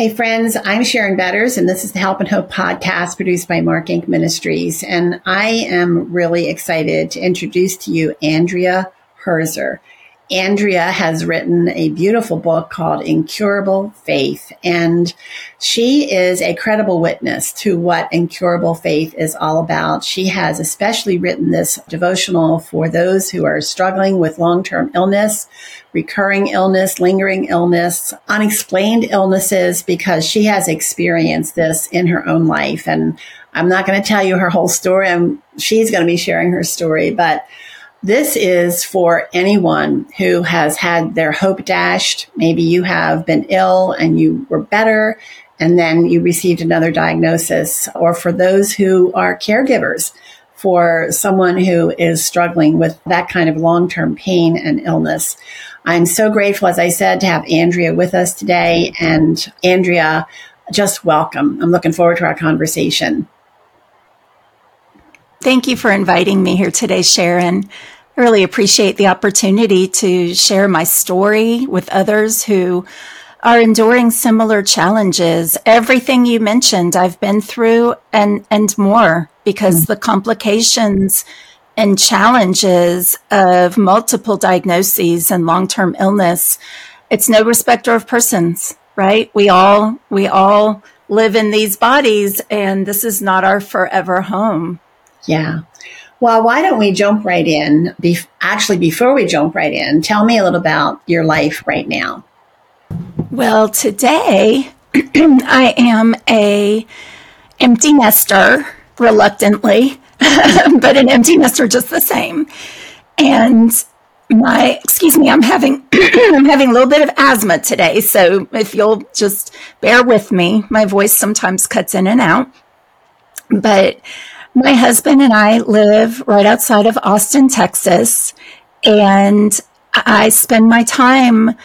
Hey, friends, I'm Sharon Betters, and this is the Help and Hope podcast produced by Mark Inc. Ministries. And I am really excited to introduce to you Andrea Herzer. Andrea has written a beautiful book called Incurable Faith, and she is a credible witness to what incurable faith is all about. She has especially written this devotional for those who are struggling with long term illness, recurring illness, lingering illness, unexplained illnesses, because she has experienced this in her own life. And I'm not going to tell you her whole story. She's going to be sharing her story, but this is for anyone who has had their hope dashed. Maybe you have been ill and you were better and then you received another diagnosis, or for those who are caregivers for someone who is struggling with that kind of long term pain and illness. I'm so grateful, as I said, to have Andrea with us today. And Andrea, just welcome. I'm looking forward to our conversation. Thank you for inviting me here today, Sharon. I really appreciate the opportunity to share my story with others who are enduring similar challenges. Everything you mentioned, I've been through and, and more because mm-hmm. the complications and challenges of multiple diagnoses and long-term illness, it's no respecter of persons, right? We all, we all live in these bodies and this is not our forever home. Yeah. Well, why don't we jump right in? Be- actually, before we jump right in, tell me a little about your life right now. Well, today I am a empty nester, reluctantly, but an empty nester just the same. And my excuse me i'm having i'm having a little bit of asthma today so if you'll just bear with me my voice sometimes cuts in and out but my husband and I live right outside of Austin, Texas, and I spend my time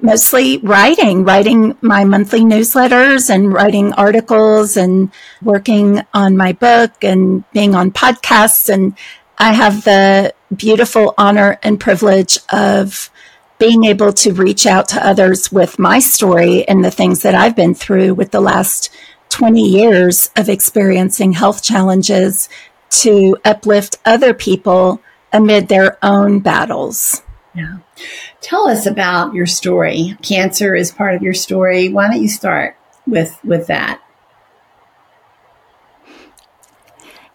mostly writing, writing my monthly newsletters and writing articles and working on my book and being on podcasts. And I have the beautiful honor and privilege of being able to reach out to others with my story and the things that I've been through with the last 20 years of experiencing health challenges to uplift other people amid their own battles. Yeah. Tell us about your story. Cancer is part of your story. Why don't you start with with that?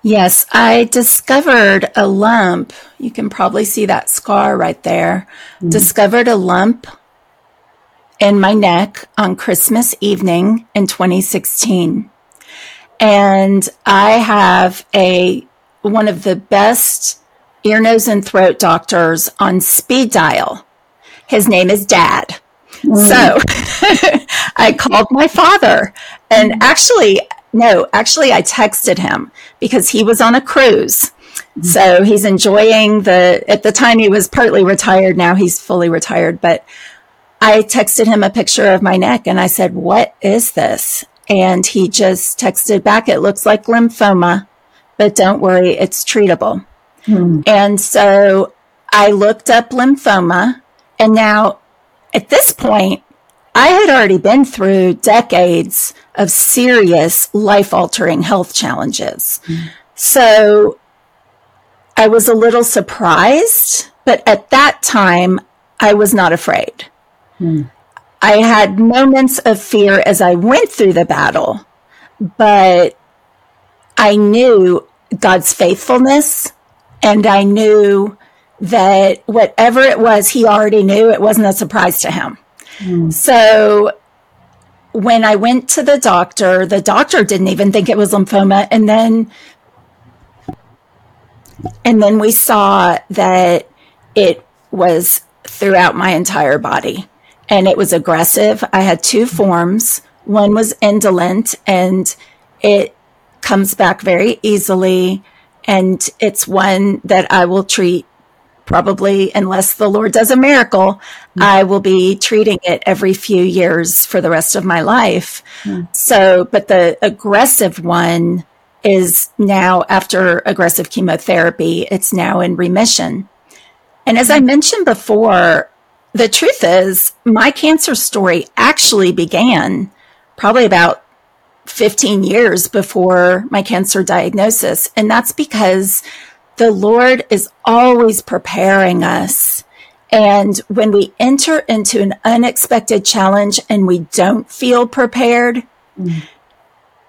Yes, I discovered a lump. You can probably see that scar right there. Mm-hmm. Discovered a lump in my neck on Christmas evening in 2016. And I have a, one of the best ear, nose, and throat doctors on speed dial. His name is Dad. Mm. So I called my father and actually, no, actually I texted him because he was on a cruise. So he's enjoying the, at the time he was partly retired. Now he's fully retired, but I texted him a picture of my neck and I said, What is this? And he just texted back, It looks like lymphoma, but don't worry, it's treatable. Hmm. And so I looked up lymphoma. And now at this point, I had already been through decades of serious life altering health challenges. Hmm. So I was a little surprised, but at that time, I was not afraid. I had moments of fear as I went through the battle, but I knew God's faithfulness and I knew that whatever it was, he already knew it wasn't a surprise to him. Hmm. So when I went to the doctor, the doctor didn't even think it was lymphoma. And then, and then we saw that it was throughout my entire body and it was aggressive. I had two forms. One was indolent and it comes back very easily. And it's one that I will treat probably unless the Lord does a miracle, mm-hmm. I will be treating it every few years for the rest of my life. Mm-hmm. So, but the aggressive one is now after aggressive chemotherapy, it's now in remission. And as I mentioned before, the truth is, my cancer story actually began probably about 15 years before my cancer diagnosis. And that's because the Lord is always preparing us. And when we enter into an unexpected challenge and we don't feel prepared, mm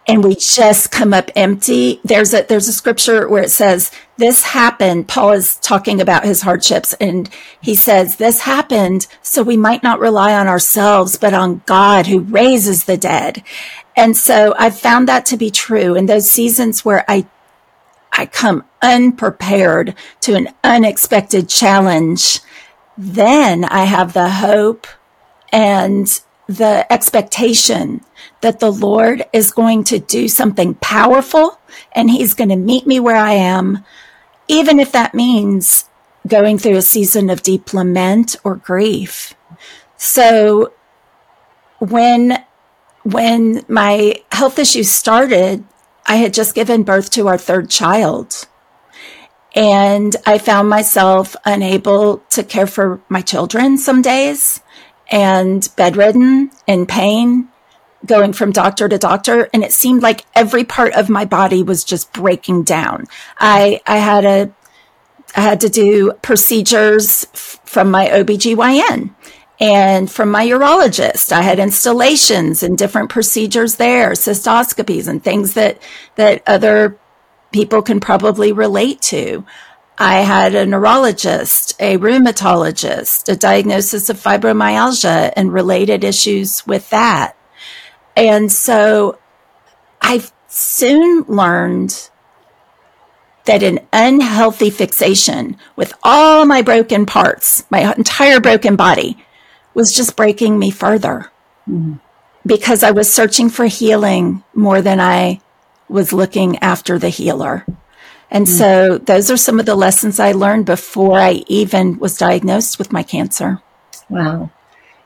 and we just come up empty. There's a, there's a scripture where it says, this happened. Paul is talking about his hardships and he says, this happened so we might not rely on ourselves, but on God who raises the dead. And so I've found that to be true in those seasons where I, I come unprepared to an unexpected challenge. Then I have the hope and the expectation that the Lord is going to do something powerful and he's going to meet me where I am, even if that means going through a season of deep lament or grief. So when, when my health issues started, I had just given birth to our third child. And I found myself unable to care for my children some days and bedridden in pain going from doctor to doctor and it seemed like every part of my body was just breaking down. I, I had a, I had to do procedures f- from my OBGYN and from my urologist. I had instillations and different procedures there, cystoscopies and things that, that other people can probably relate to. I had a neurologist, a rheumatologist, a diagnosis of fibromyalgia and related issues with that. And so I soon learned that an unhealthy fixation with all my broken parts, my entire broken body, was just breaking me further mm-hmm. because I was searching for healing more than I was looking after the healer. And mm-hmm. so those are some of the lessons I learned before I even was diagnosed with my cancer. Wow.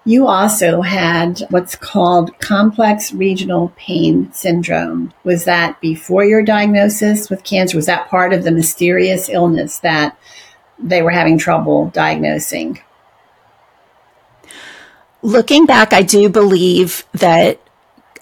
You also had what's called complex regional pain syndrome. Was that before your diagnosis with cancer? Was that part of the mysterious illness that they were having trouble diagnosing? Looking back, I do believe that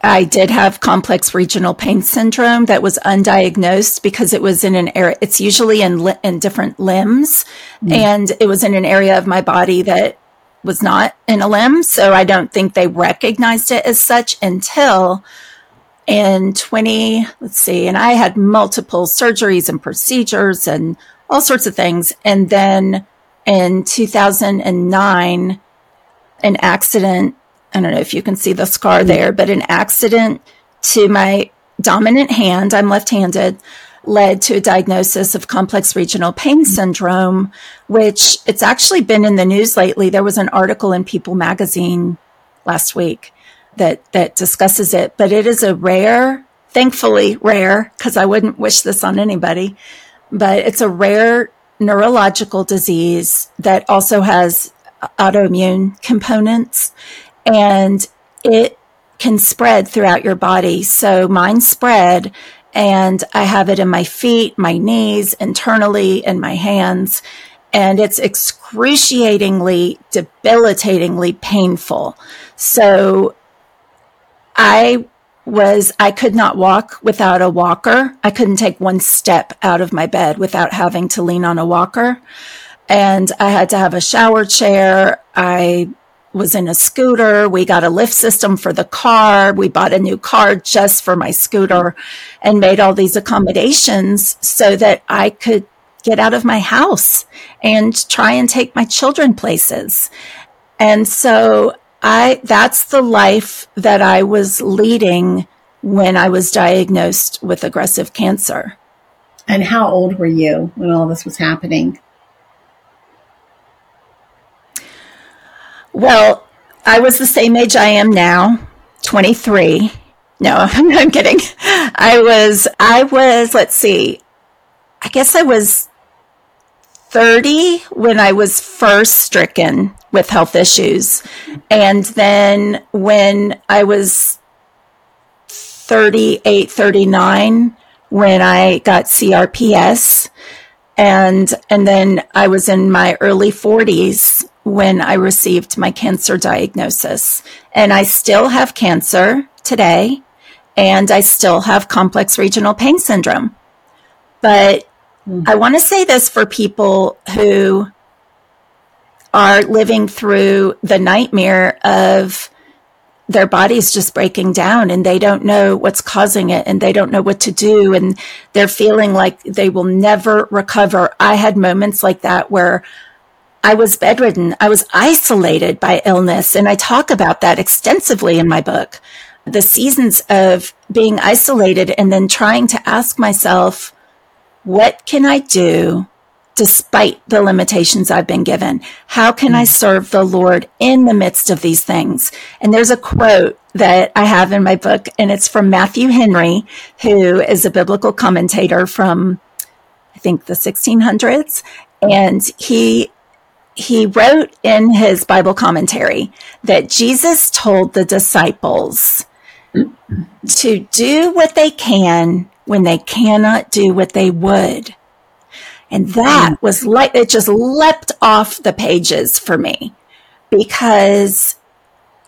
I did have complex regional pain syndrome that was undiagnosed because it was in an area, it's usually in, li- in different limbs. Mm. And it was in an area of my body that was not in a limb. So I don't think they recognized it as such until in 20, let's see, and I had multiple surgeries and procedures and all sorts of things. And then in 2009, an accident, I don't know if you can see the scar there, but an accident to my dominant hand, I'm left handed, led to a diagnosis of complex regional pain syndrome, which it's actually been in the news lately. There was an article in People magazine last week that, that discusses it, but it is a rare, thankfully rare, because I wouldn't wish this on anybody, but it's a rare neurological disease that also has autoimmune components and it can spread throughout your body. So mine spread and I have it in my feet, my knees, internally, in my hands. And it's excruciatingly, debilitatingly painful. So I was, I could not walk without a walker. I couldn't take one step out of my bed without having to lean on a walker. And I had to have a shower chair. I was in a scooter. We got a lift system for the car. We bought a new car just for my scooter and made all these accommodations so that I could get out of my house and try and take my children places. And so I, that's the life that I was leading when I was diagnosed with aggressive cancer. And how old were you when all this was happening? Well, I was the same age I am now, 23. No, I'm kidding. I was, I was, let's see, I guess I was 30 when I was first stricken with health issues. And then when I was 38, 39, when I got CRPS, and and then I was in my early 40s when I received my cancer diagnosis. And I still have cancer today, and I still have complex regional pain syndrome. But mm-hmm. I want to say this for people who are living through the nightmare of their body's just breaking down and they don't know what's causing it and they don't know what to do and they're feeling like they will never recover. I had moments like that where I was bedridden. I was isolated by illness. And I talk about that extensively in my book. The seasons of being isolated and then trying to ask myself, what can I do despite the limitations I've been given? How can I hmm. serve the Lord in the midst of these things? And there's a quote that I have in my book, and it's from Matthew Henry, who is a biblical commentator from, I think, the 1600s. And he he wrote in his Bible commentary that Jesus told the disciples to do what they can when they cannot do what they would. And that was like, it just leapt off the pages for me because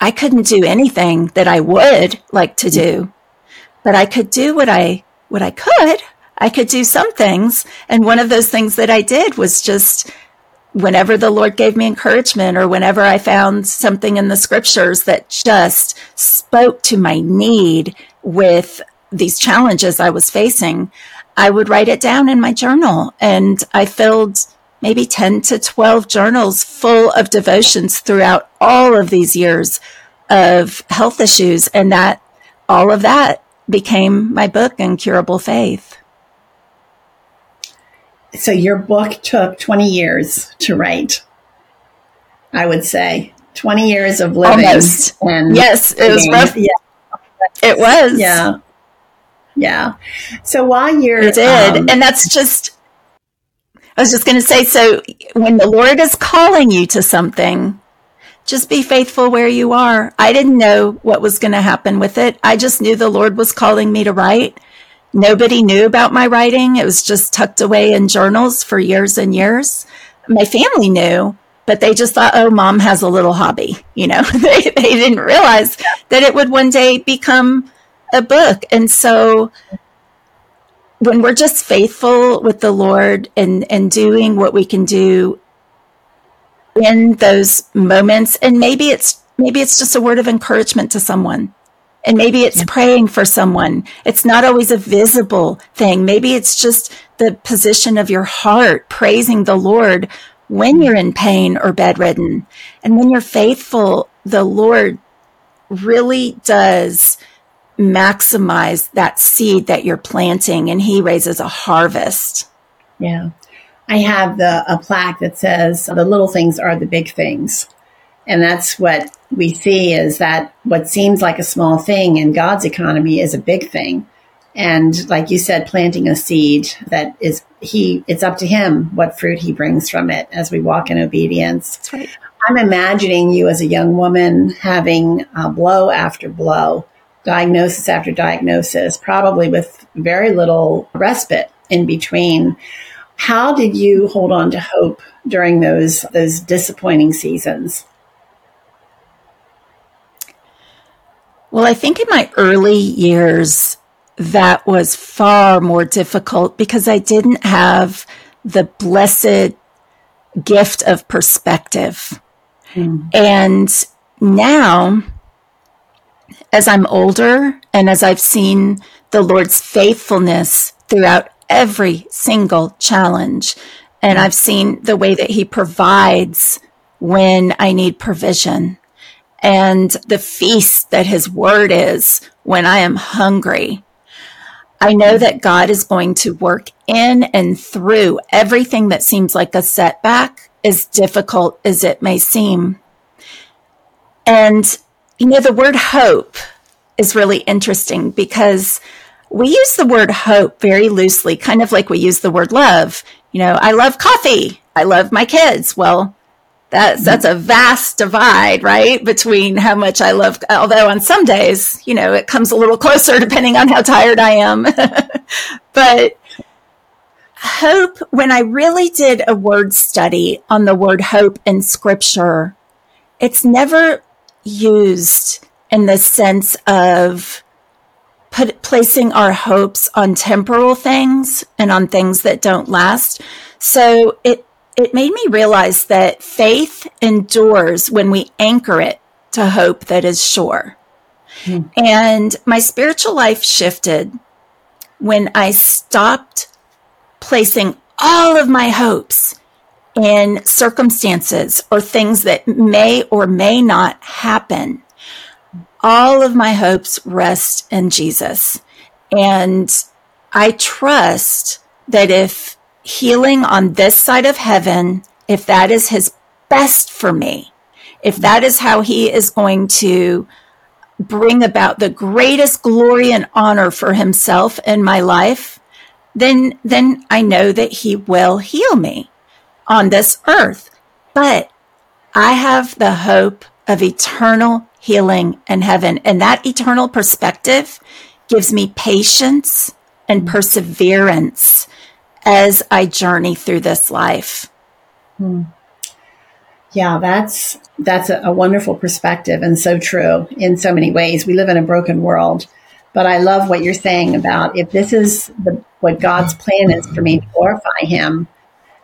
I couldn't do anything that I would like to do, but I could do what I, what I could. I could do some things. And one of those things that I did was just whenever the Lord gave me encouragement or whenever I found something in the scriptures that just spoke to my need with these challenges I was facing, I would write it down in my journal. And I filled maybe 10 to 12 journals full of devotions throughout all of these years of health issues. And that all of that became my book, Incurable Faith. So your book took 20 years to write, I would say. 20 years of living. Almost. And yes, it was rough. Yeah. It was. Yeah. Yeah. So while you're. It did. Um, and that's just, I was just going to say, so when the Lord is calling you to something, just be faithful where you are. I didn't know what was going to happen with it. I just knew the Lord was calling me to write. Nobody knew about my writing. It was just tucked away in journals for years and years. My family knew, but they just thought, oh, mom has a little hobby. You know, they, they didn't realize that it would one day become a book. And so when we're just faithful with the Lord and, and doing what we can do in those moments, and maybe it's, maybe it's just a word of encouragement to someone and maybe it's yeah. praying for someone. It's not always a visible thing. Maybe it's just the position of your heart, praising the Lord when you're in pain or bedridden. And when you're faithful, the Lord really does maximize that seed that you're planting and he raises a harvest. Yeah. I have the a plaque that says the little things are the big things. And that's what we see is that what seems like a small thing in God's economy is a big thing. And like you said, planting a seed that is he, it's up to him what fruit he brings from it as we walk in obedience. Right. I'm imagining you as a young woman having uh, blow after blow, diagnosis after diagnosis, probably with very little respite in between. How did you hold on to hope during those those disappointing seasons? Well, I think in my early years, that was far more difficult because I didn't have the blessed gift of perspective. Mm. And now, as I'm older and as I've seen the Lord's faithfulness throughout every single challenge, and I've seen the way that He provides when I need provision and the feast that his word is when I am hungry. I know that God is going to work in and through everything that seems like a setback, as difficult as it may seem. And, you know, the word hope is really interesting because we use the word hope very loosely, kind of like we use the word love. You know, I love coffee. I love my kids. Well, that's that's a vast divide, right, between how much I love. Although on some days, you know, it comes a little closer depending on how tired I am. but hope, when I really did a word study on the word hope in Scripture, it's never used in the sense of put, placing our hopes on temporal things and on things that don't last. So it, it made me realize that faith endures when we anchor it to hope that is sure. Mm. And my spiritual life shifted when I stopped placing all of my hopes in circumstances or things that may or may not happen. All of my hopes rest in Jesus. And I trust that if healing on this side of heaven, if that is his best for me, if that is how he is going to bring about the greatest glory and honor for himself in my life, then, then I know that he will heal me on this earth. But I have the hope of eternal healing in heaven. And that eternal perspective gives me patience and perseverance as I journey through this life. Hmm. Yeah, that's that's a, a, wonderful perspective and so true in so many ways. We live in a broken world, but I love what you're saying about if this is the what God's plan is for me to glorify Him,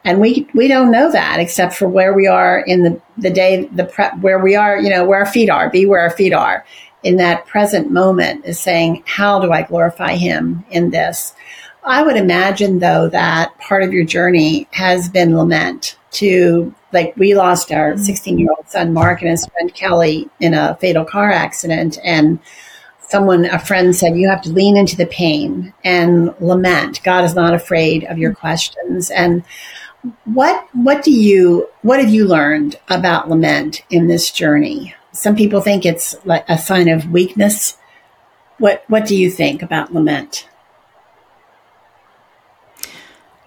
and we we don't know that except for where we are in the the day the pre- where we are, you know, where our feet are, be where our feet are in that present moment is saying, how do I glorify Him in this? I would imagine though that part of your journey has been lament to like we lost our mm-hmm. 16 year old son Mark and his friend Kelly in a fatal car accident and someone a friend said you have to lean into the pain and lament. God is not afraid of your mm-hmm. questions. And what what do you what have you learned about lament in this journey? Some people think it's like a sign of weakness. What what do you think about lament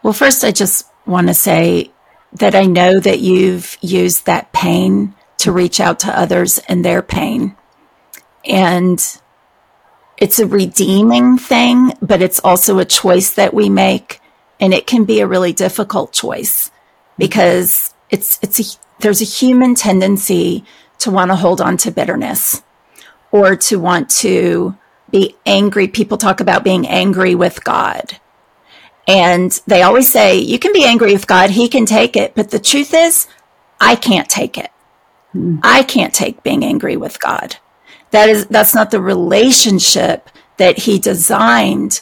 well first i just want to say that I know that you've used that pain to reach out to others and their pain. And it's a redeeming thing, but it's also a choice that we make. And it can be a really difficult choice because it's, it's a, there's a human tendency to want to hold on to bitterness or to want to be angry. People talk about being angry with God and they always say, you can be angry with God. He can take it. But the truth is, I can't take it. Mm. I can't take being angry with God. That is, that's not the relationship that he designed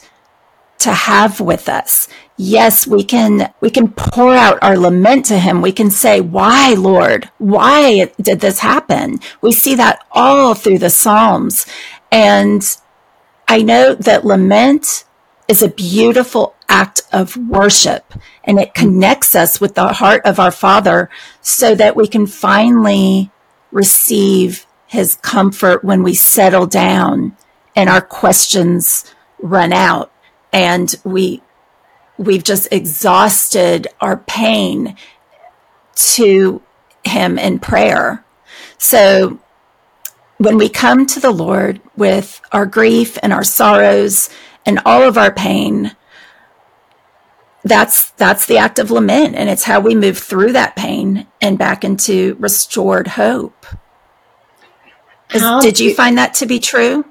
to have with us. Yes, we can, we can pour out our lament to him. We can say, why, Lord? Why did this happen? We see that all through the Psalms. And I know that lament is a beautiful act of worship and it connects us with the heart of our Father so that we can finally receive his comfort when we settle down and our questions run out and we we've just exhausted our pain to him in prayer. So when we come to the Lord with our grief and our sorrows and all of our pain, that's that's the act of lament and it's how we move through that pain and back into restored hope. Is, did you find that to be true?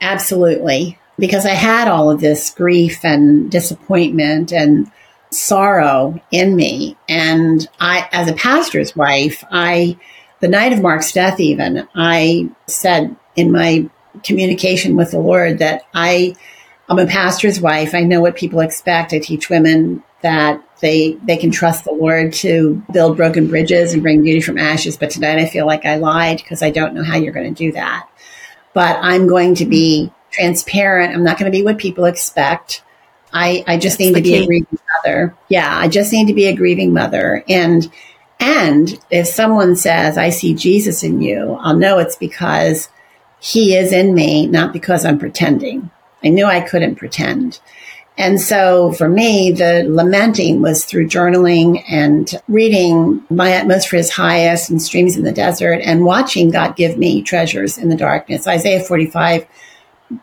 Absolutely because i had all of this grief and disappointment and sorrow in me and i as a pastor's wife i the night of mark's death even i said in my communication with the lord that i I'm a pastor's wife. I know what people expect. I teach women that they they can trust the Lord to build broken bridges and bring beauty from ashes. But tonight I feel like I lied because I don't know how you're going to do that. But I'm going to be transparent. I'm not going to be what people expect. I, I just That's need to be key. a grieving mother. Yeah, I just need to be a grieving mother. And and if someone says, I see Jesus in you, I'll know it's because he is in me, not because I'm pretending. I knew I couldn't pretend. And so for me, the lamenting was through journaling and reading My Utmost for His Highest and Streams in the Desert and watching God give me treasures in the darkness. Isaiah 45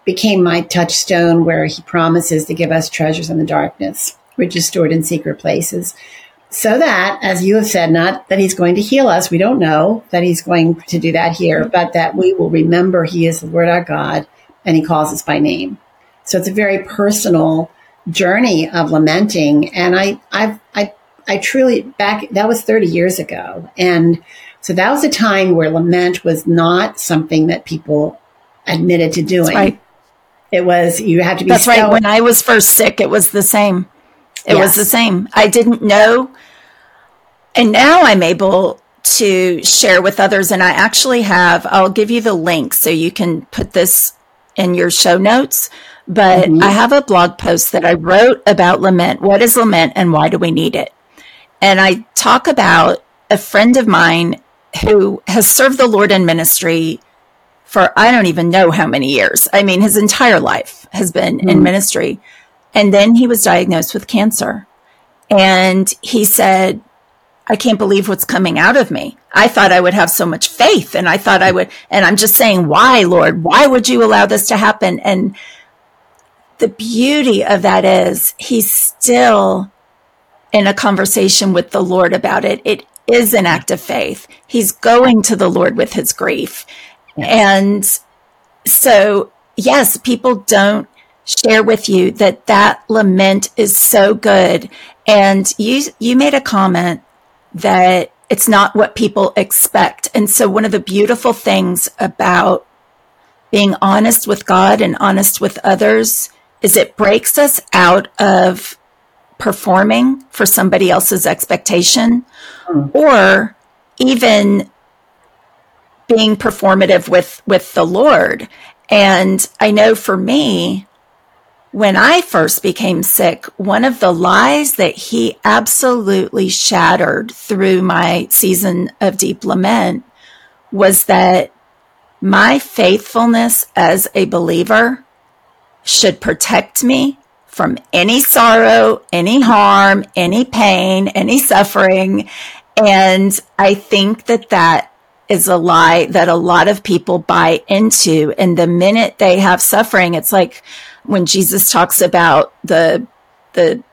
became my touchstone where he promises to give us treasures in the darkness, which is stored in secret places. so that, as you have said, not that he's going to heal us, we don't know that he's going to do that here, but that we will remember he is the Lord our God and he calls us by name. So it's a very personal journey of lamenting. And I, I've, I, I truly back, that was 30 years ago. And so that was a time where lament was not something that people admitted to doing. Right. It was, you had to be. That's right. When I was first sick, it was the same. It yes. was the same. I didn't know. And now I'm able to share with others. And I actually have, I'll give you the link so you can put this in your show notes. But mm-hmm. I have a blog post that I wrote about lament. What is lament and why do we need it? And I talk about a friend of mine who has served the Lord in ministry for I don't even know how many years. I mean, his entire life has been mm-hmm. in ministry. And then he was diagnosed with cancer. And he said, I can't believe what's coming out of me. I thought I would have so much faith and I thought I would, and I'm just saying, why, Lord? Why would you allow this to happen? And the beauty of that is he's still in a conversation with the Lord about it. It is an act of faith. He's going to the Lord with his grief. And so, yes, people don't share with you that that lament is so good. And you, you made a comment that it's not what people expect. And so one of the beautiful things about being honest with God and honest with others is it breaks us out of performing for somebody else's expectation mm. or even being performative with with the Lord. And I know for me, when I first became sick, one of the lies that he absolutely shattered through my season of deep lament was that my faithfulness as a believer should protect me from any sorrow, any harm, any pain, any suffering. And I think that that is a lie that a lot of people buy into. And the minute they have suffering, it's like when Jesus talks about the, the,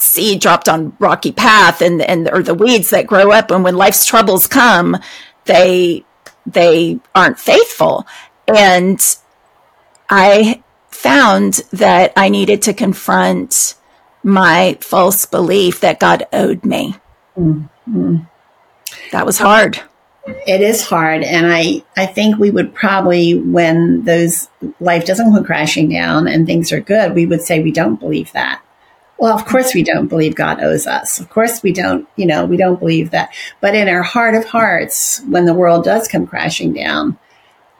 seed dropped on rocky path and and or the weeds that grow up and when life's troubles come they they aren't faithful and i found that i needed to confront my false belief that god owed me mm-hmm. that was hard it is hard. And I, I think we would probably, when those life doesn't come crashing down and things are good, we would say we don't believe that. Well, of course we don't believe God owes us. Of course we don't, you know, we don't believe that. But in our heart of hearts, when the world does come crashing down,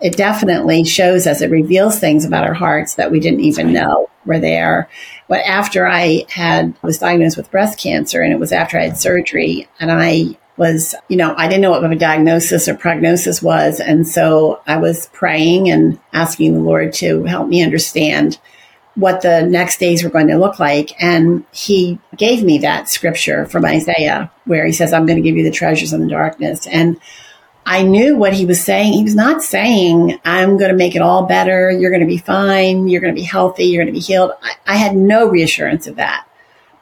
it definitely shows us, it reveals things about our hearts that we didn't even know were there. But after I had was diagnosed with breast cancer and it was after I had surgery and I was, you know, I didn't know what my diagnosis or prognosis was. And so I was praying and asking the Lord to help me understand what the next days were going to look like. And he gave me that scripture from Isaiah where he says, I'm going to give you the treasures in the darkness. And I knew what he was saying. He was not saying, I'm going to make it all better. You're going to be fine. You're going to be healthy. You're going to be healed. I, I had no reassurance of that.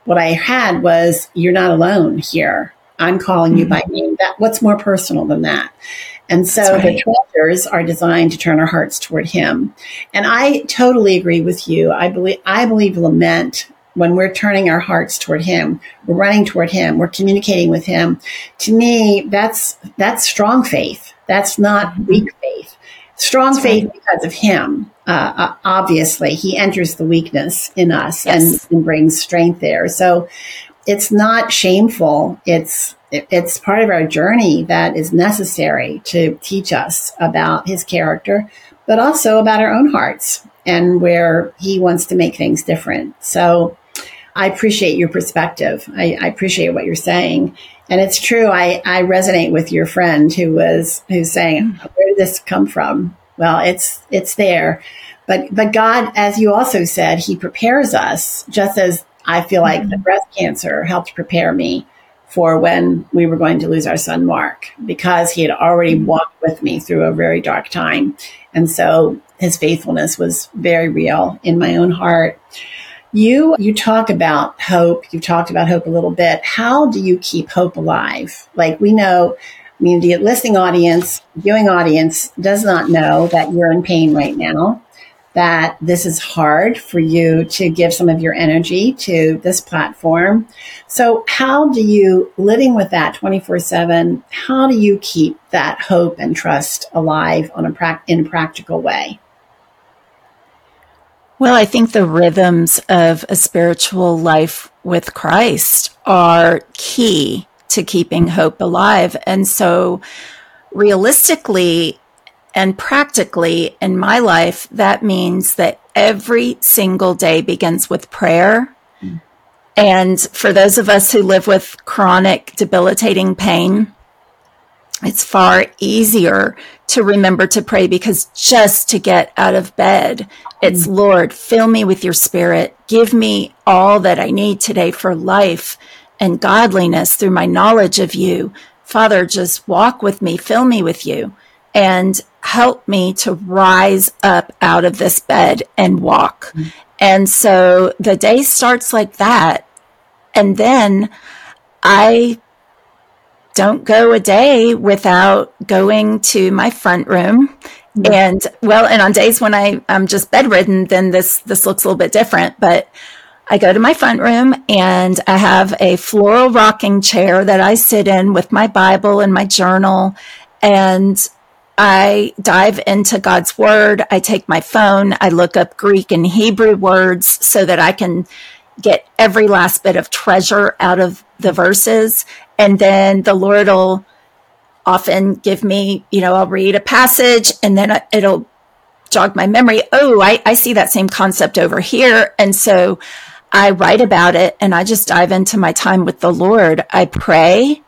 What I had was, you're not alone here. I'm calling you by mm-hmm. name. That what's more personal than that? And so right. the treasures are designed to turn our hearts toward Him. And I totally agree with you. I believe I believe lament when we're turning our hearts toward Him, we're running toward Him, we're communicating with Him. To me, that's that's strong faith. That's not weak faith. Strong that's faith right. because of Him. Uh, uh, obviously, He enters the weakness in us yes. and, and brings strength there. So it's not shameful. It's it's part of our journey that is necessary to teach us about his character, but also about our own hearts and where he wants to make things different. So I appreciate your perspective. I, I appreciate what you're saying. And it's true. I, I resonate with your friend who was, who's saying, where did this come from? Well, it's, it's there. But, but God, as you also said, he prepares us just as I feel like mm-hmm. the breast cancer helped prepare me for when we were going to lose our son Mark because he had already mm-hmm. walked with me through a very dark time. And so his faithfulness was very real in my own heart. You you talk about hope. You've talked about hope a little bit. How do you keep hope alive? Like we know, I mean, the listening audience, viewing audience does not know that you're in pain right now. That this is hard for you to give some of your energy to this platform. So, how do you, living with that 24 7, how do you keep that hope and trust alive on a pra- in a practical way? Well, I think the rhythms of a spiritual life with Christ are key to keeping hope alive. And so, realistically and practically in my life, that means that every single day begins with prayer. Mm. And for those of us who live with chronic, debilitating pain, it's far easier to remember to pray because just to get out of bed, it's mm. Lord, fill me with your spirit. Give me all that I need today for life and godliness through my knowledge of you. Father, just walk with me, fill me with you and help me to rise up out of this bed and walk. Mm. And so the day starts like that. And then I don't go a day without going to my front room. Mm-hmm. And well, and on days when I, I'm just bedridden, then this, this looks a little bit different, but I go to my front room and I have a floral rocking chair that I sit in with my Bible and my journal. And I dive into God's word. I take my phone. I look up Greek and Hebrew words so that I can get every last bit of treasure out of the verses. And then the Lord will often give me, you know, I'll read a passage and then it'll jog my memory. Oh, I, I see that same concept over here. And so I write about it and I just dive into my time with the Lord. I pray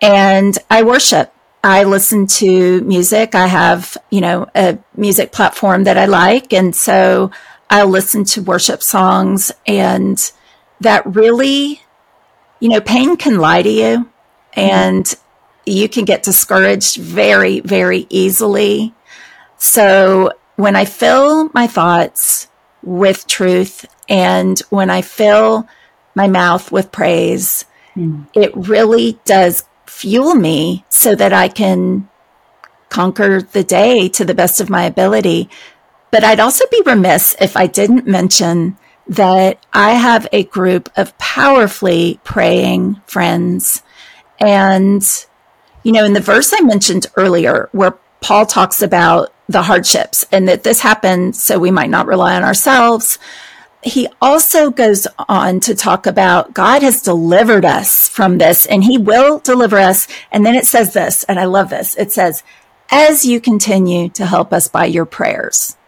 and I worship. I listen to music. I have, you know, a music platform that I like. And so I'll listen to worship songs and that really you know, pain can lie to you and mm-hmm. you can get discouraged very, very easily. So when I fill my thoughts with truth and when I fill my mouth with praise, mm. it really does fuel me so that I can conquer the day to the best of my ability. But I'd also be remiss if I didn't mention that I have a group of powerfully praying friends. And, you know, in the verse I mentioned earlier, where Paul talks about the hardships and that this happened so we might not rely on ourselves, he also goes on to talk about God has delivered us from this and he will deliver us. And then it says this, and I love this. It says, as you continue to help us by your prayers,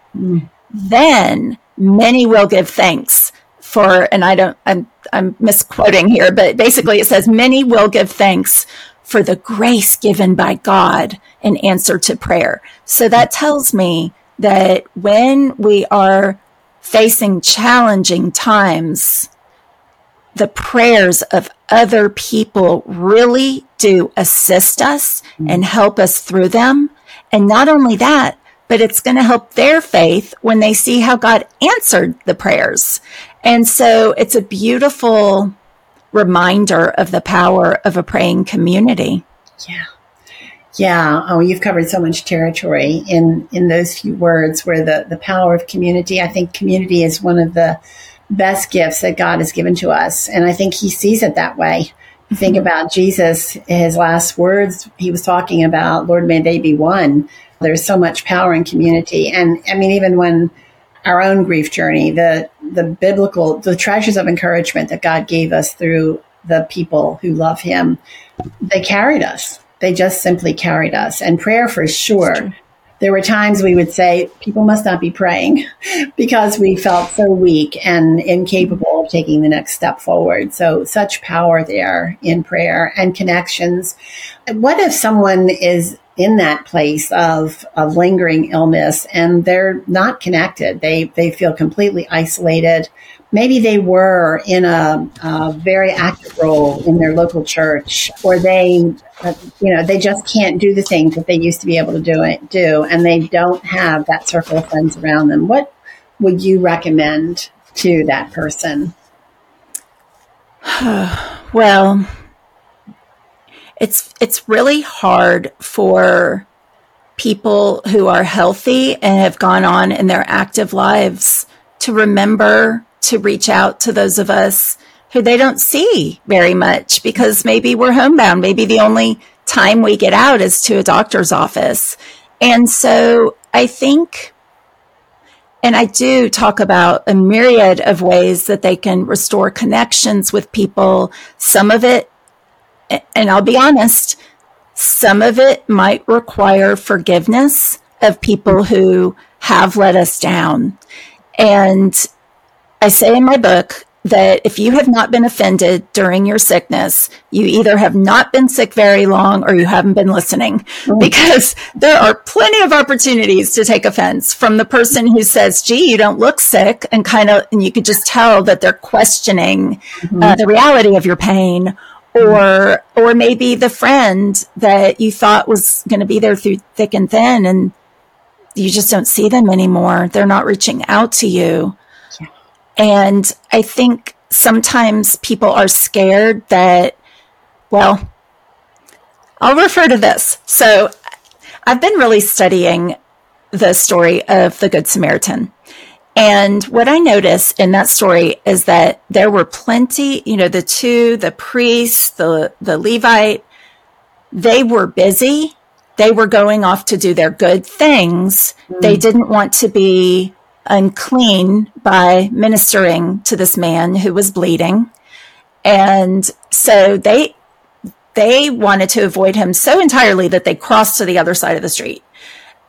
then many will give thanks for, and I don't, I'm, I'm misquoting here, but basically it says, many will give thanks for the grace given by God in answer to prayer. So that tells me that when we are facing challenging times, the prayers of other people really do assist us and help us through them. And not only that, but it's going to help their faith when they see how God answered the prayers. And so it's a beautiful reminder of the power of a praying community. Yeah. Yeah. Oh, you've covered so much territory in, in those few words where the, the power of community, I think community is one of the best gifts that God has given to us. And I think he sees it that way. Think mm-hmm. about Jesus, his last words, he was talking about, Lord, may they be one. There's so much power in community. And I mean, even when our own grief journey, the, the biblical, the treasures of encouragement that God gave us through the people who love him, they carried us. They just simply carried us. And prayer for sure. There were times we would say, people must not be praying because we felt so weak and incapable of taking the next step forward. So, such power there in prayer and connections. What if someone is in that place of a lingering illness and they're not connected. They, they feel completely isolated. Maybe they were in a, a very active role in their local church or they, you know, they just can't do the things that they used to be able to do it, do, and they don't have that circle of friends around them. What would you recommend to that person? well, it's it's really hard for people who are healthy and have gone on in their active lives to remember to reach out to those of us who they don't see very much because maybe we're homebound. Maybe the only time we get out is to a doctor's office. And so I think, and I do talk about a myriad of ways that they can restore connections with people. Some of it, and I'll be honest, some of it might require forgiveness of people who have let us down. And I say in my book that if you have not been offended during your sickness, you either have not been sick very long or you haven't been listening mm-hmm. because there are plenty of opportunities to take offense from the person who says, gee, you don't look sick and kind of, and you could just tell that they're questioning mm-hmm. uh, the reality of your pain or, or maybe the friend that you thought was going to be there through thick and thin and you just don't see them anymore. They're not reaching out to you. And I think sometimes people are scared that, well, I'll refer to this. So I've been really studying the story of the Good Samaritan. And what I noticed in that story is that there were plenty, you know, the two, the priest, the, the Levite, they were busy. They were going off to do their good things. Mm. They didn't want to be unclean by ministering to this man who was bleeding. And so they they wanted to avoid him so entirely that they crossed to the other side of the street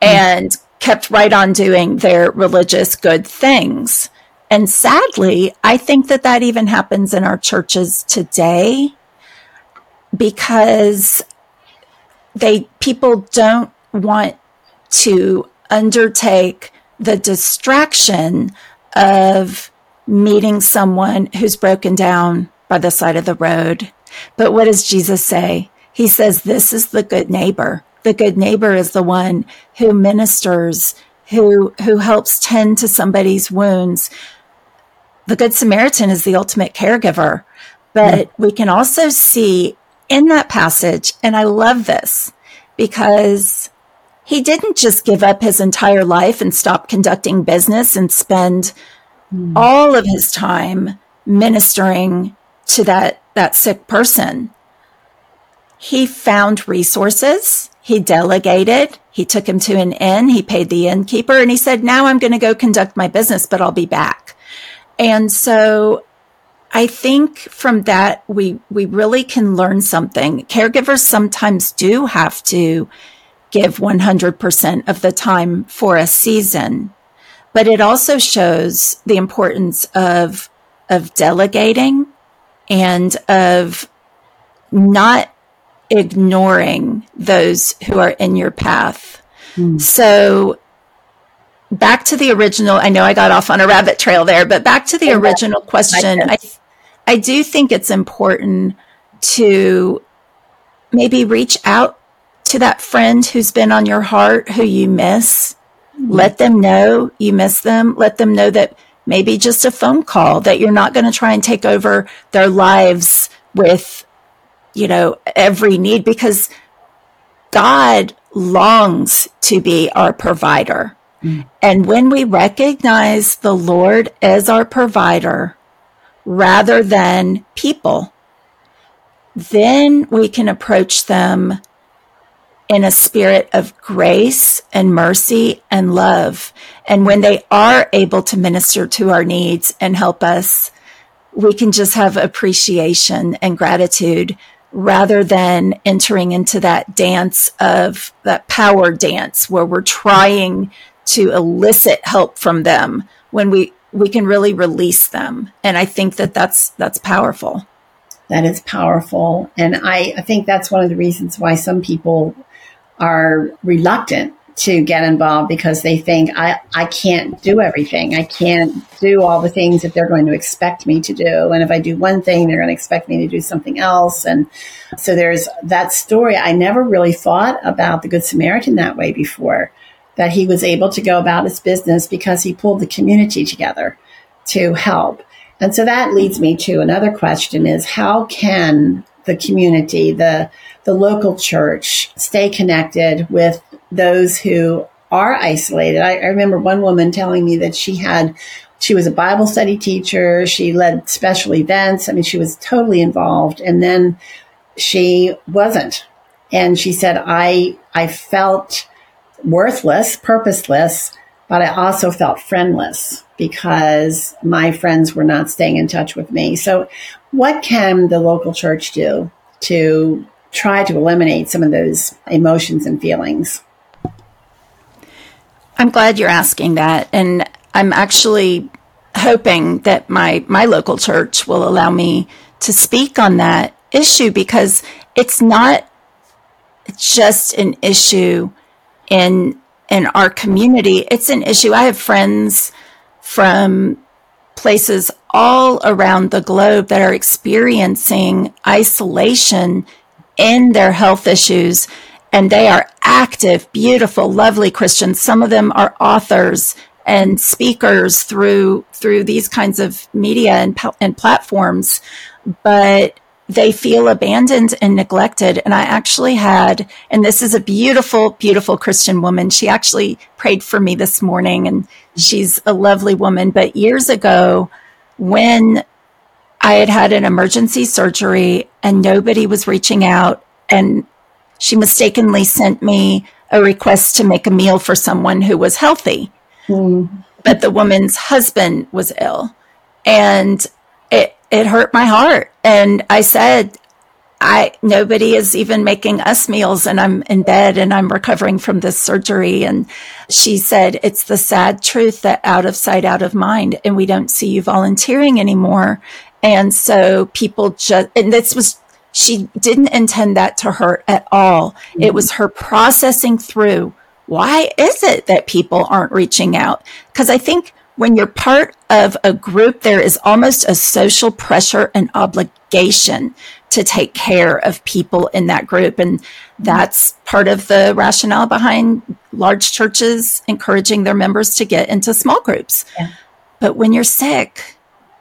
and mm kept right on doing their religious good things. And sadly, I think that that even happens in our churches today because they people don't want to undertake the distraction of meeting someone who's broken down by the side of the road. But what does Jesus say? He says, This is the good neighbor. The good neighbor is the one who ministers, who, who helps tend to somebody's wounds. The Good Samaritan is the ultimate caregiver. But we can also see in that passage, and I love this because he didn't just give up his entire life and stop conducting business and spend mm. all of his time ministering to that, that sick person. He found resources. He delegated. He took him to an inn. He paid the innkeeper and he said, now I'm going to go conduct my business, but I'll be back. And so I think from that, we, we really can learn something. Caregivers sometimes do have to give 100% of the time for a season. But it also shows the importance of, of delegating and of not ignoring those who are in your path. Mm. So back to the original, I know I got off on a rabbit trail there, but back to the original question, I, I do think it's important to maybe reach out to that friend who's been on your heart who you miss. Mm-hmm. Let them know you miss them. Let them know that maybe just a phone call that you're not going to try and take over their lives with, you know, every need because God longs to be our provider. Mm. And when we recognize the Lord as our provider rather than people, then we can approach them in a spirit of grace and mercy and love. And when they are able to minister to our needs and help us, we can just have appreciation and gratitude rather than entering into that dance of that power dance where we're trying to elicit help from them when we we can really release them. And i think that that's that's powerful. That is powerful. And i, I think that's one of the reasons why some people are reluctant to get involved because they think I, I can't do everything. I can't do all the things that they're going to expect me to do. And if I do one thing, they're going to expect me to do something else. And so there's that story. I never really thought about the Good Samaritan that way before, that he was able to go about his business because he pulled the community together. to help. And so that leads me to another question is how can the community, the, the local church stay connected with those who are isolated? I, I remember one woman telling me that she had she was a Bible study teacher. She led special events. I mean, she was totally involved. And then she wasn't. And she said, I, I felt worthless, purposeless, but I also felt friendless because my friends were not staying in touch with me. So what can the local church do to try to eliminate some of those emotions and feelings? I'm glad you're asking that. And I'm actually hoping that my, my local church will allow me to speak on that issue because it's not just an issue in in our community. It's an issue. I have friends from places all around the globe that are experiencing isolation in their health issues and they are active, beautiful, lovely Christians. Some of them are authors and speakers through through these kinds of media and, and platforms, but they feel abandoned and neglected. And I actually had, and this is a beautiful, beautiful Christian woman. She actually prayed for me this morning and she's a lovely woman. But years ago, when I had had an emergency surgery and nobody was reaching out and she mistakenly sent me a request to make a meal for someone who was healthy. Mm. But the woman's husband was ill. And it, it hurt my heart. And I said, I, nobody is even making us meals and I'm in bed and I'm recovering from this surgery. And she said, it's the sad truth that out of sight, out of mind. And we don't see you volunteering anymore. And so people just, and this was, she didn't intend that to hurt at all. Mm-hmm. It was her processing through why is it that people aren't reaching out? Because I think when you're part of a group, there is almost a social pressure and obligation to take care of people in that group. And that's part of the rationale behind large churches encouraging their members to get into small groups. Yeah. But when you're sick,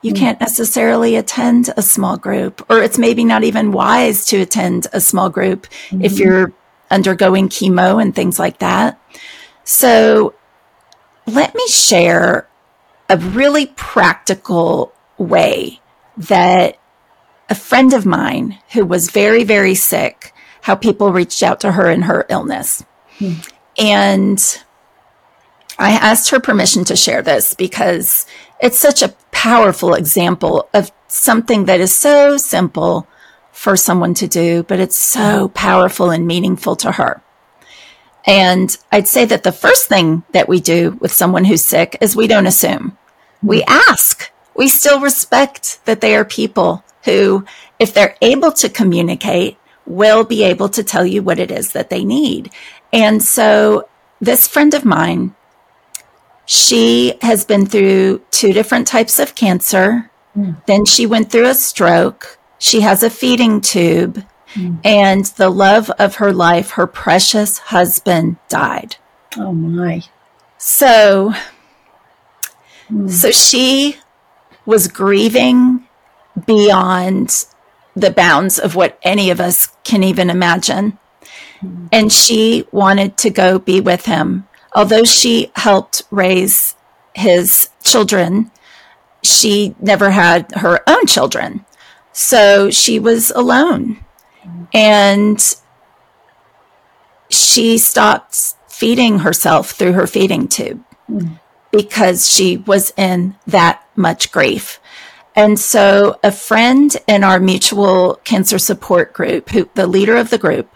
you mm-hmm. can't necessarily attend a small group, or it's maybe not even wise to attend a small group mm-hmm. if you're undergoing chemo and things like that. So let me share a really practical way that a friend of mine who was very, very sick, how people reached out to her in her illness. Hmm. And I asked her permission to share this because it's such a powerful example of something that is so simple for someone to do, but it's so powerful and meaningful to her. And I'd say that the first thing that we do with someone who's sick is we don't assume. We hmm. ask. We still respect that they are people who, if they're able to communicate, will be able to tell you what it is that they need. And so this friend of mine, she has been through two different types of cancer. Mm. Then she went through a stroke she has a feeding tube, mm. and the love of her life, her precious husband, died. Oh my. So, mm. so she was grieving beyond the bounds of what any of us can even imagine. Mm. And she wanted to go be with him. Although she helped raise his children, she never had her own children. So she was alone and she stopped feeding herself through her feeding tube because she was in that much grief. And so a friend in our mutual cancer support group, who the leader of the group,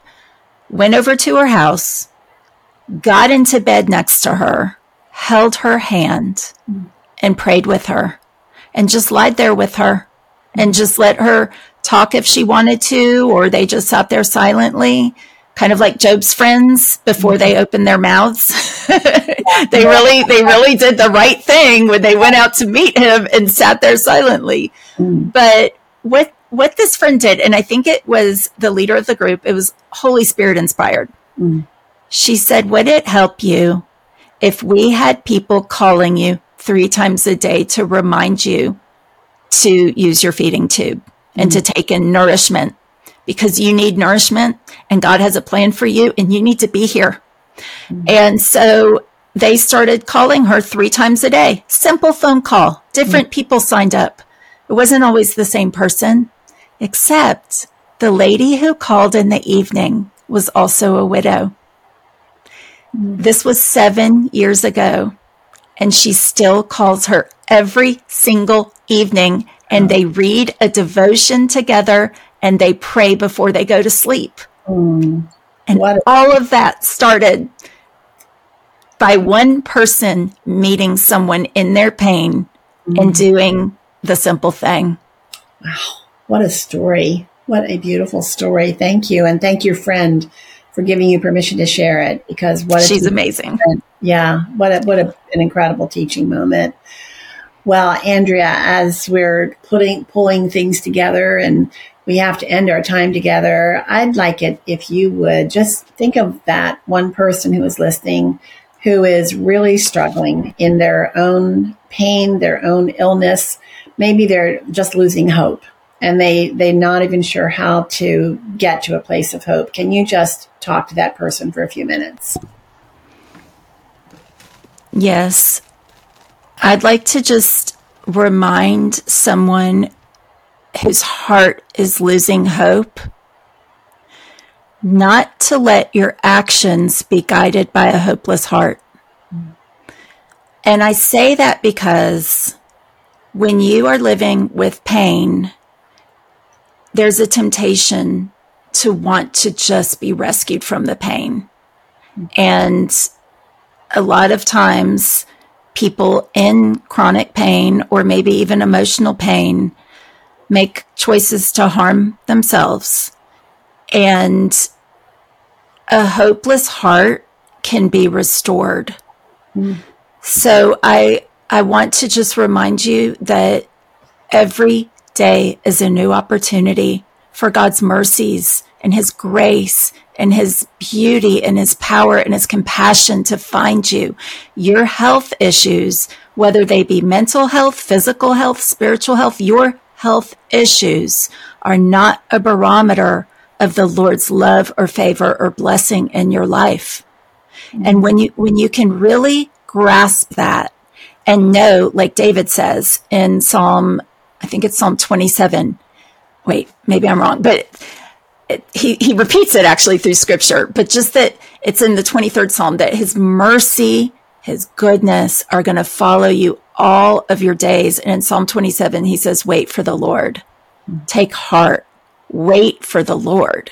went over to her house, got into bed next to her, held her hand and prayed with her and just lied there with her and just let her talk if she wanted to, or they just sat there silently, kind of like Job's friends before they mm-hmm. opened their mouths. they really, they really did the right thing when they went out to meet him and sat there silently. Mm. But what, what this friend did, and I think it was the leader of the group, it was Holy Spirit inspired. Mm. She said, Would it help you if we had people calling you three times a day to remind you to use your feeding tube mm-hmm. and to mm. take in nourishment because you need nourishment and God has a plan for you and you need to be here. Mm-hmm. And so they started calling her three times a day. Simple phone call. Different mm-hmm. people signed up. It wasn't always the same person, except the lady who called in the evening was also a widow. This was seven years ago, and she still calls her every single evening, and they read a devotion together and they pray before they go to sleep. Mm. And what all of that started by one person meeting someone in their pain mm. and doing the simple thing. Wow. What a story. What a beautiful story. Thank you. And thank your friend for giving you permission to share it because what she's amazing. Moment. Yeah. What a, what a, an incredible teaching moment. Well, Andrea, as we're putting, pulling things together and we have to end our time together, I'd like it if you would just think of that one person who is listening who is really struggling in their own pain, their own illness. Maybe they're just losing hope and they they're not even sure how to get to a place of hope. Can you just talk to that person for a few minutes? Yes. I'd like to just remind someone whose heart is losing hope not to let your actions be guided by a hopeless heart. And I say that because when you are living with pain, there's a temptation to want to just be rescued from the pain. And a lot of times, people in chronic pain or maybe even emotional pain make choices to harm themselves. And a hopeless heart can be restored. Mm. So I I want to just remind you that every day is a new opportunity for God's mercies and his grace and his beauty and his power and his compassion to find you. Your health issues, whether they be mental health, physical health, spiritual health, your health issues are not a barometer of the Lord's love or favor or blessing in your life. Mm-hmm. And when you, when you can really grasp that and know, like David says in Psalm I think it's Psalm 27. Wait, maybe I'm wrong, but it, he, he repeats it actually through scripture, but just that it's in the 23rd Psalm that his mercy, his goodness are going to follow you all of your days. And in Psalm 27, he says, wait for the Lord. Take heart. Wait for the Lord.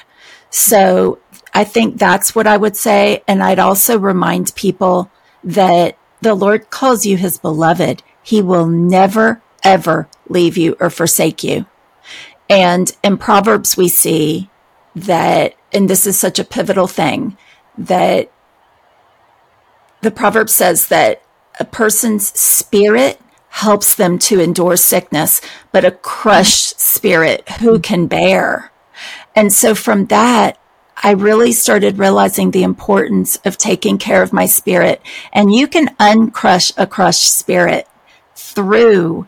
So I think that's what I would say. And I'd also remind people that the Lord calls you his beloved. He will never ever leave you or forsake you. And in Proverbs, we see that, and this is such a pivotal thing, that the proverb says that a person's spirit helps them to endure sickness, but a crushed spirit, who can bear? And so from that, I really started realizing the importance of taking care of my spirit. And you can uncrush a crushed spirit through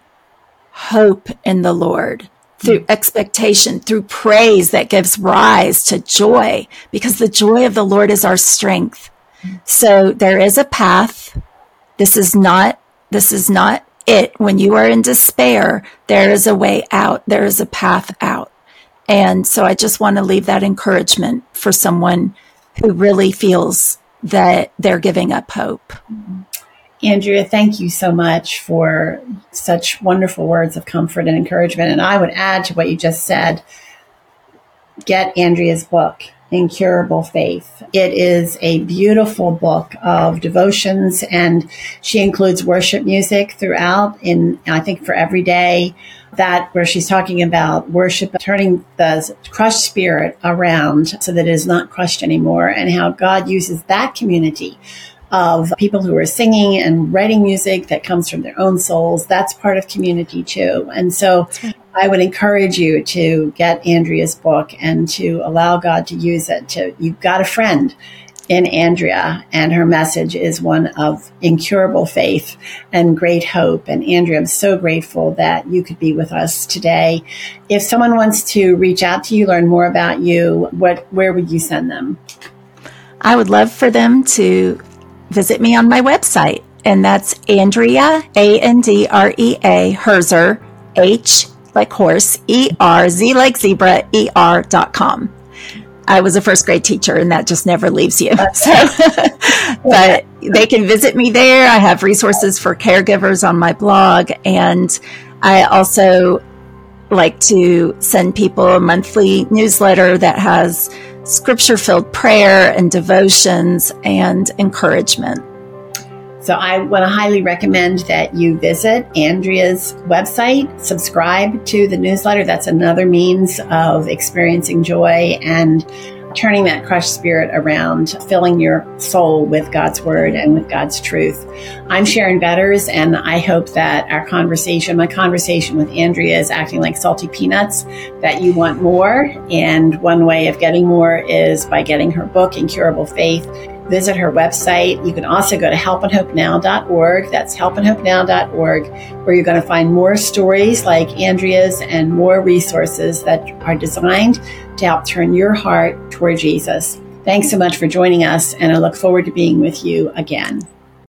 hope in the Lord, through expectation, through praise that gives rise to joy, because the joy of the Lord is our strength. So there is a path. This is not, this is not it. When you are in despair, there is a way out. There is a path out. And so I just want to leave that encouragement for someone who really feels that they're giving up hope. Mm-hmm. Andrea, thank you so much for such wonderful words of comfort and encouragement. And I would add to what you just said get Andrea's book, Incurable Faith. It is a beautiful book of devotions, and she includes worship music throughout, in I think for every day. That where she's talking about worship, turning the crushed spirit around so that it is not crushed anymore, and how God uses that community of people who are singing and writing music that comes from their own souls. That's part of community too. And so I would encourage you to get Andrea's book and to allow God to use it to, you've got a friend in Andrea, and her message is one of incurable faith and great hope. And Andrea, I'm so grateful that you could be with us today. If someone wants to reach out to you, learn more about you, what where would you send them? I would love for them to visit me on my website, and that's Andrea A N D R E A Herzer H like horse E R Z like zebra E R dot com. I was a first grade teacher and that just never leaves you. So, but they can visit me there. I have resources for caregivers on my blog. And I also like to send people a monthly newsletter that has scripture filled prayer and devotions and encouragement. So I want to highly recommend that you visit Andrea's website, subscribe to the newsletter. That's another means of experiencing joy and turning that crushed spirit around, filling your soul with God's word and with God's truth. I'm Sharon Betters, and I hope that our conversation, my conversation with Andrea, is acting like salty peanuts, that you want more. And one way of getting more is by getting her book, Incurable Faith visit her website. You can also go to helpandhopenow.org. That's helpandhopenow.org, where you're going to find more stories like Andrea's and more resources that are designed to help turn your heart toward Jesus. Thanks so much for joining us, and I look forward to being with you again.